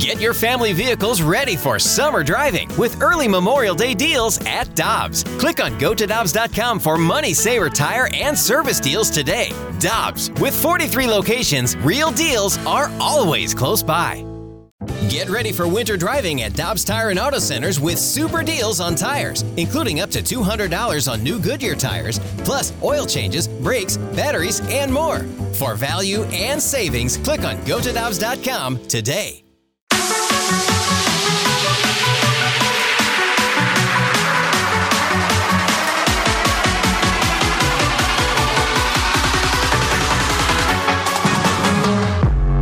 Get your family vehicles ready for summer driving with early Memorial Day deals at Dobbs. Click on gotodobbs.com for money saver tire and service deals today. Dobbs, with 43 locations, real deals are always close by. Get ready for winter driving at Dobbs Tire and Auto Centers with super deals on tires, including up to $200 on new Goodyear tires, plus oil changes, brakes, batteries, and more. For value and savings, click on gotodobbs.com today.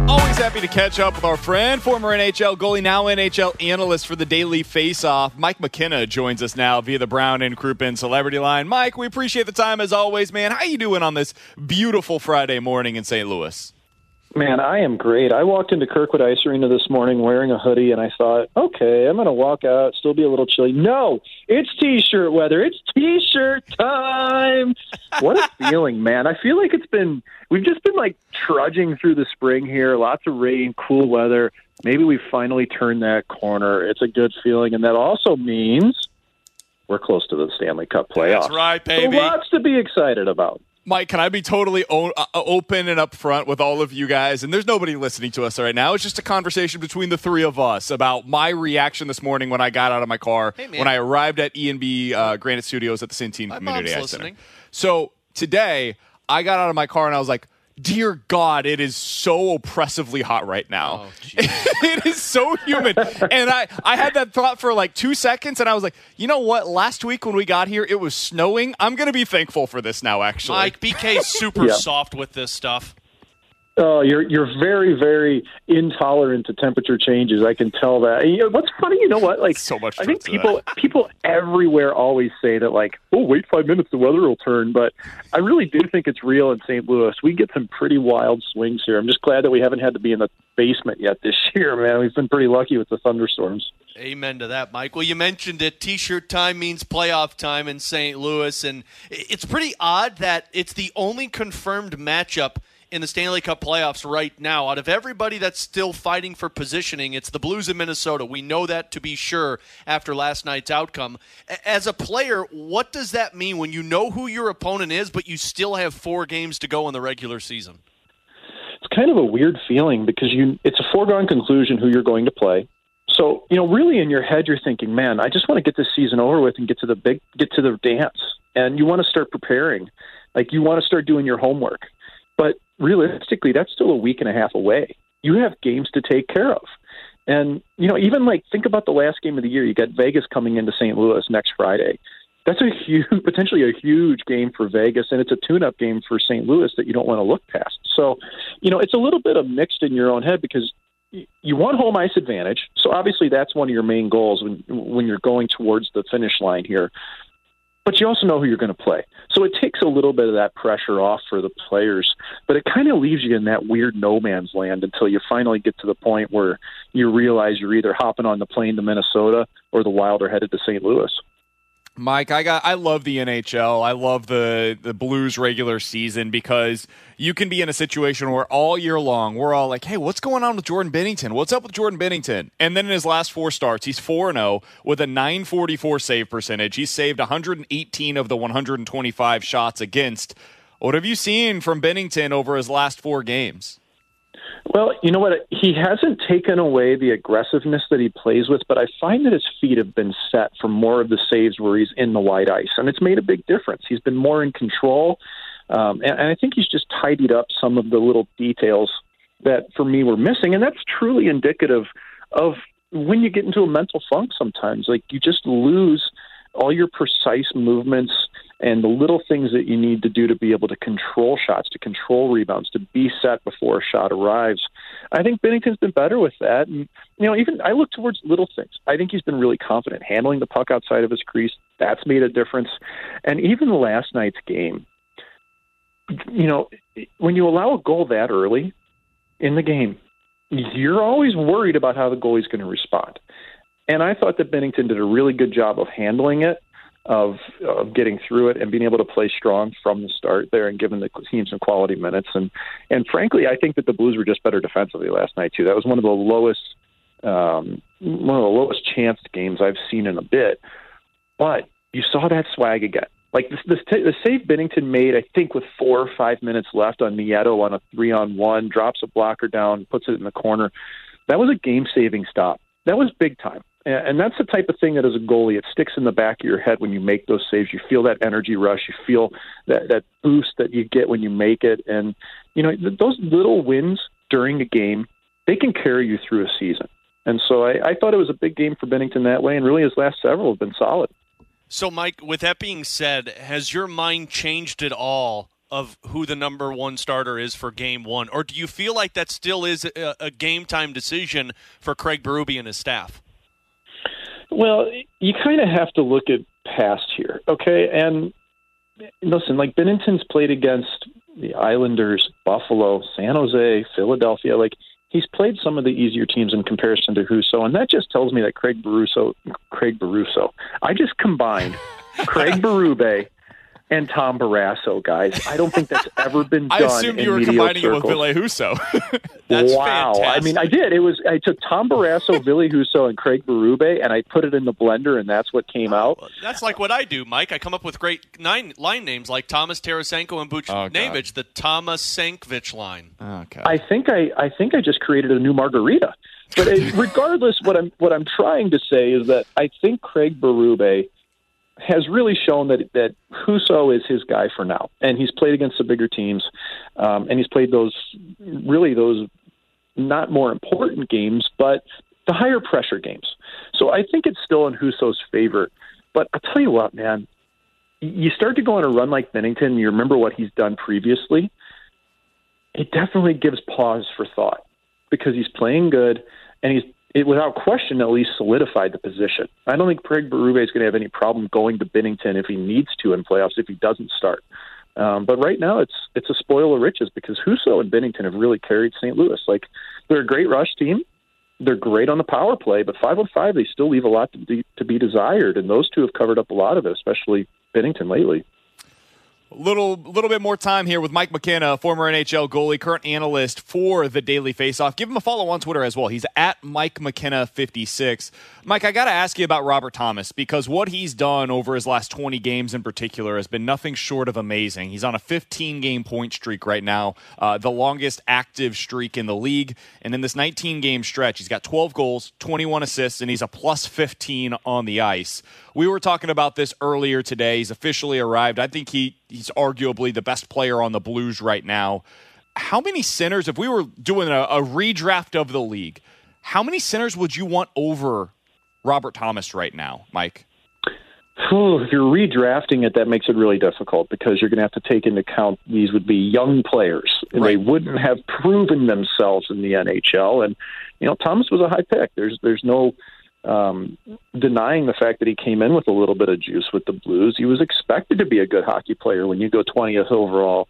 Always happy to catch up with our friend, former NHL goalie, now NHL analyst for the Daily Faceoff. Mike McKenna joins us now via the Brown and Crouppen Celebrity Line. Mike, we appreciate the time as always, man. How you doing on this beautiful Friday morning in St. Louis? Man, I am great. I walked into Kirkwood Ice Arena this morning wearing a hoodie, and I thought, okay, I'm going to walk out, still be a little chilly. No, it's T-shirt weather. It's T-shirt time. what a feeling, man! I feel like it's been we've just been like trudging through the spring here. Lots of rain, cool weather. Maybe we finally turned that corner. It's a good feeling, and that also means we're close to the Stanley Cup playoffs. That's right, baby. So lots to be excited about. Mike, can I be totally o- uh, open and upfront with all of you guys? And there's nobody listening to us right now. It's just a conversation between the three of us about my reaction this morning when I got out of my car Hey, when I arrived at E&B uh, Granite Studios at the Centene My Community Center. So today, I got out of my car and I was like, "Dear God, it is so oppressively hot right now. Oh, it is so humid." and I, I had that thought for like two seconds, and I was like, "You know what? Last week when we got here, it was snowing. I'm gonna be thankful for this now. Actually, Mike, BK's super Yeah. soft with this stuff. Oh, you're you're very very intolerant to temperature changes. I can tell that. And, you know, what's funny, you know what? Like So much I think people people everywhere always say that like, oh, wait five minutes, the weather will turn. But I really do think it's real in St. Louis. We get some pretty wild swings here. I'm just glad that we haven't had to be in the basement yet this year, man. We've been pretty lucky with the thunderstorms. Amen to that, Mike. Well, you mentioned it. T-shirt time means playoff time in St. Louis, and it's pretty odd that it's the only confirmed matchup in the Stanley Cup playoffs right now. Out of everybody that's still fighting for positioning, it's the Blues in Minnesota. We know that to be sure after last night's outcome. As a player, what does that mean when you know who your opponent is, but you still have four games to go in the regular season? it's kind of a weird feeling because you it's a foregone conclusion who you're going to play. So, you know, really in your head you're thinking, man, I just want to get this season over with and get to the big get to the dance. And you want to start preparing. Like you want to start doing your homework. But realistically, that's still a week and a half away. You have games to take care of. And, you know, even like think about the last game of the year. You got Vegas coming into St. Louis next Friday. That's a huge, potentially a huge game for Vegas, and it's a tune-up game for St. Louis that you don't want to look past. So, you know, it's a little bit of mixed in your own head because you want home ice advantage. So obviously, that's one of your main goals when when you're going towards the finish line here. But you also know who you're going to play, so it takes a little bit of that pressure off for the players. But it kind of leaves you in that weird no man's land until you finally get to the point where you realize you're either hopping on the plane to Minnesota or the Wild are headed to St. Louis. Mike, I got I love the NHL. I love the the Blues regular season because you can be in a situation where all year long we're all like, "Hey, what's going on with Jordan Binnington? What's up with Jordan Binnington?" And then in his last four starts, he's 4-0 with a 944 save percentage. He saved 118 of the 125 shots against. What have you seen from Binnington over his last four games? Well, you know what? He hasn't taken away the aggressiveness that he plays with, but I find that his feet have been set for more of the saves where he's in the white ice, and it's made a big difference. He's been more in control, um, and, and I think he's just tidied up some of the little details that for me were missing, and that's truly indicative of when you get into a mental funk. Sometimes, like you just lose all your precise movements and the little things that you need to do to be able to control shots, to control rebounds, to be set before a shot arrives. I think Binnington's been better with that. And, you know, even I look towards little things. I think he's been really confident handling the puck outside of his crease. That's made a difference. And even last night's game, you know, when you allow a goal that early in the game, you're always worried about how the goalie's going to respond. And I thought that Binnington did a really good job of handling it, of, of getting through it, and being able to play strong from the start there, and giving the team some quality minutes. And and frankly, I think that the Blues were just better defensively last night too. That was one of the lowest Um, one of the lowest chanced games I've seen in a bit. But you saw that swag again. Like the, the, the save Binnington made, I think, with four or five minutes left on Nieto on a three on one, drops a blocker down, puts it in the corner. That was a game saving stop. That was big time. And that's the type of thing that as a goalie, it sticks in the back of your head when you make those saves. You feel that energy rush. You feel that, that boost that you get when you make it. And, you know, those little wins during a game, they can carry you through a season. And so I, I thought it was a big game for Binnington that way, and really his last several have been solid. So, Mike, with that being said, has your mind changed at all of who the number one starter is for game one? Or do you feel like that still is a, a game time decision for Craig Berube and his staff? Well, you kind of have to look at past here, okay? And listen, like Binnington's played against the Islanders, Buffalo, San Jose, Philadelphia. Like he's played some of the easier teams in comparison to Husso, and that just tells me that Craig Baruso, Craig Baruso, I just combined Craig Berube and Tom Barrasso, guys. I don't think that's ever been done. I assumed you were combining circles. it with Ville Husso. that's wow. Fantastic. I mean, I did. It was I took Tom Barrasso, Ville Husso, and Craig Berube, and I put it in the blender, and that's what came out. That's like what I do, Mike. I come up with great nine line names like Thomas Tarasenko and Buchnevich, oh, the Thomas Sankovich line. Okay. I think I I think I just created a new margarita. But it, regardless, what I'm what I'm trying to say is that I think Craig Berube has really shown that that Husso is his guy for now, and he's played against the bigger teams, um, and he's played those really those not more important games, but the higher pressure games. So I think it's still in Husso's favor. But I'll tell you what, man, you start to go on a run like Binnington, you remember what he's done previously. It definitely gives pause for thought because he's playing good and he's it without question at least solidified the position. I don't think Craig Berube is going to have any problem going to Binnington if he needs to in playoffs if he doesn't start. Um, but right now it's it's a spoil of riches because Husso and Binnington have really carried St. Louis. Like they're a great rush team. They're great on the power play, but five on five they still leave a lot to be, to be desired, and those two have covered up a lot of it, especially Binnington lately little little bit more time here with Mike McKenna, former NHL goalie, current analyst for the Daily Faceoff. Give him a follow on Twitter as well. He's at Mike McKenna fifty six. Mike, I got to ask you about Robert Thomas because what he's done over his last twenty games in particular has been nothing short of amazing. He's on a fifteen game point streak right now, uh, the longest active streak in the league, and in this nineteen game stretch, he's got twelve goals, twenty one assists, and he's a plus fifteen on the ice. We were talking about this earlier today. He's officially arrived. I think he he's arguably the best player on the Blues right now. How many centers, if we were doing a, a redraft of the league, how many centers would you want over Robert Thomas right now, Mike? if you're redrafting it, that makes it really difficult because you're going to have to take into account these would be young players and right. they wouldn't have proven themselves in the NHL. And you know, Thomas was a high pick. There's there's no um, denying the fact that he came in with a little bit of juice with the Blues. He was expected to be a good hockey player when you go 20th overall.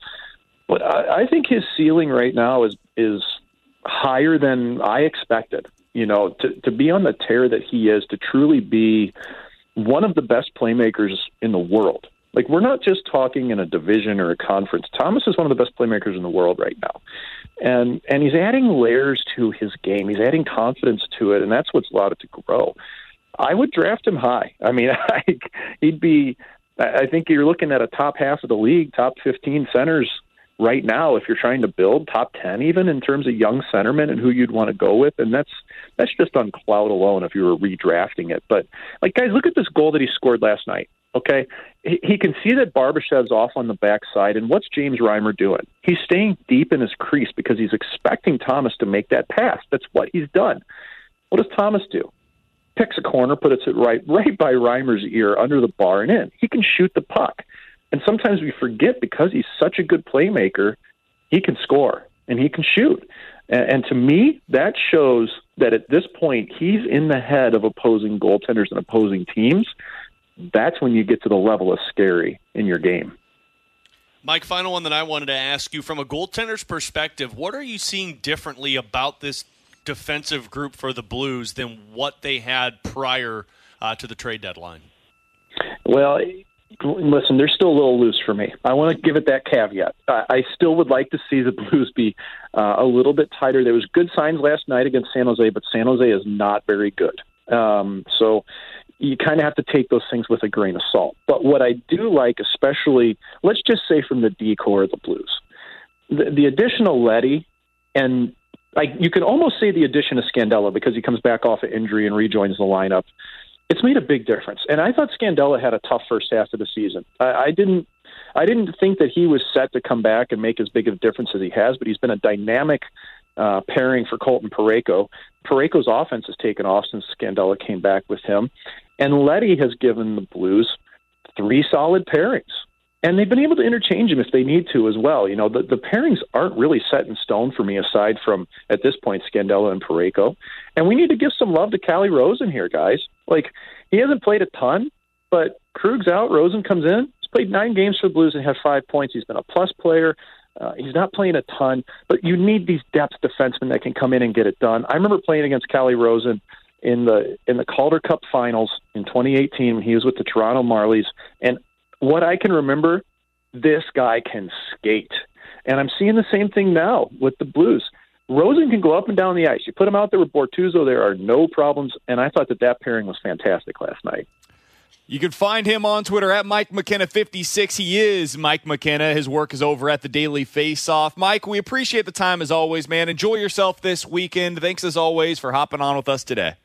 But I, I think his ceiling right now is is higher than I expected. You know, to to be on the tear that he is, to truly be one of the best playmakers in the world. Like we're not just talking in a division or a conference. Thomas is one of the best playmakers in the world right now and and he's adding layers to his game. He's adding confidence to it, and that's what's allowed it to grow. I would draft him high. I mean, I, he'd be. I think you're looking at a top half of the league, top 15 centers right now. If you're trying to build top 10, even in terms of young centermen and who you'd want to go with, and that's that's just on cloud alone if you were redrafting it. But like, guys, look at this goal that he scored last night. Okay, he can see that Barbashev's off on the backside, and what's James Reimer doing? He's staying deep in his crease because he's expecting Thomas to make that pass. That's what he's done. What does Thomas do? Picks a corner, puts it right right by Reimer's ear, under the bar, and in. He can shoot the puck, and sometimes we forget because he's such a good playmaker, he can score and he can shoot. And, and to me, that shows that at this point he's in the head of opposing goaltenders and opposing teams that's when you get to the level of scary in your game. Mike, final one that I wanted to ask you from a goaltender's perspective, what are you seeing differently about this defensive group for the Blues than what they had prior uh, to the trade deadline? Well, listen, they're still a little loose for me. I want to give it that caveat. I, I still would like to see the Blues be uh, a little bit tighter. There was good signs last night against San Jose, but San Jose is not very good. Um, so you kind of have to take those things with a grain of salt. But what I do like, especially, let's just say from the decor of the Blues, the, the additional Leddy and like you can almost say the addition of Scandella because he comes back off of injury and rejoins the lineup. It's made a big difference, and I thought Scandella had a tough first half of the season. I, I didn't, I didn't think that he was set to come back and make as big of a difference as he has, but he's been a dynamic uh, pairing for Colton Parayko. Parayko's offense has taken off since Scandella came back with him, and Leddy has given the Blues three solid pairings and they've been able to interchange them if they need to as well. You know, the, the pairings aren't really set in stone for me, aside from at this point Scandella and Parayko. And we need to give some love to Calle Rosen here, guys. Like he hasn't played a ton, but Krug's out, Rosen comes in. He's played nine games for the Blues and had five points. He's been a plus player. Uh, he's not playing a ton, but you need these depth defensemen that can come in and get it done. I remember playing against Calle Rosen in the in the Calder Cup Finals in 2018 when he was with the Toronto Marlies, and what I can remember, this guy can skate. And I'm seeing the same thing now with the Blues. Rosen can go up and down the ice. You put him out there with Bortuzzo, there are no problems. And I thought that that pairing was fantastic last night. You can find him on Twitter at Mike McKenna56. He is Mike McKenna. His work is over at the Daily Face Off. Mike, we appreciate the time as always, man. Enjoy yourself this weekend. Thanks as always for hopping on with us today.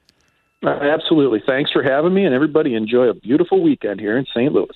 Uh, absolutely. Thanks for having me, and everybody enjoy a beautiful weekend here in St. Louis.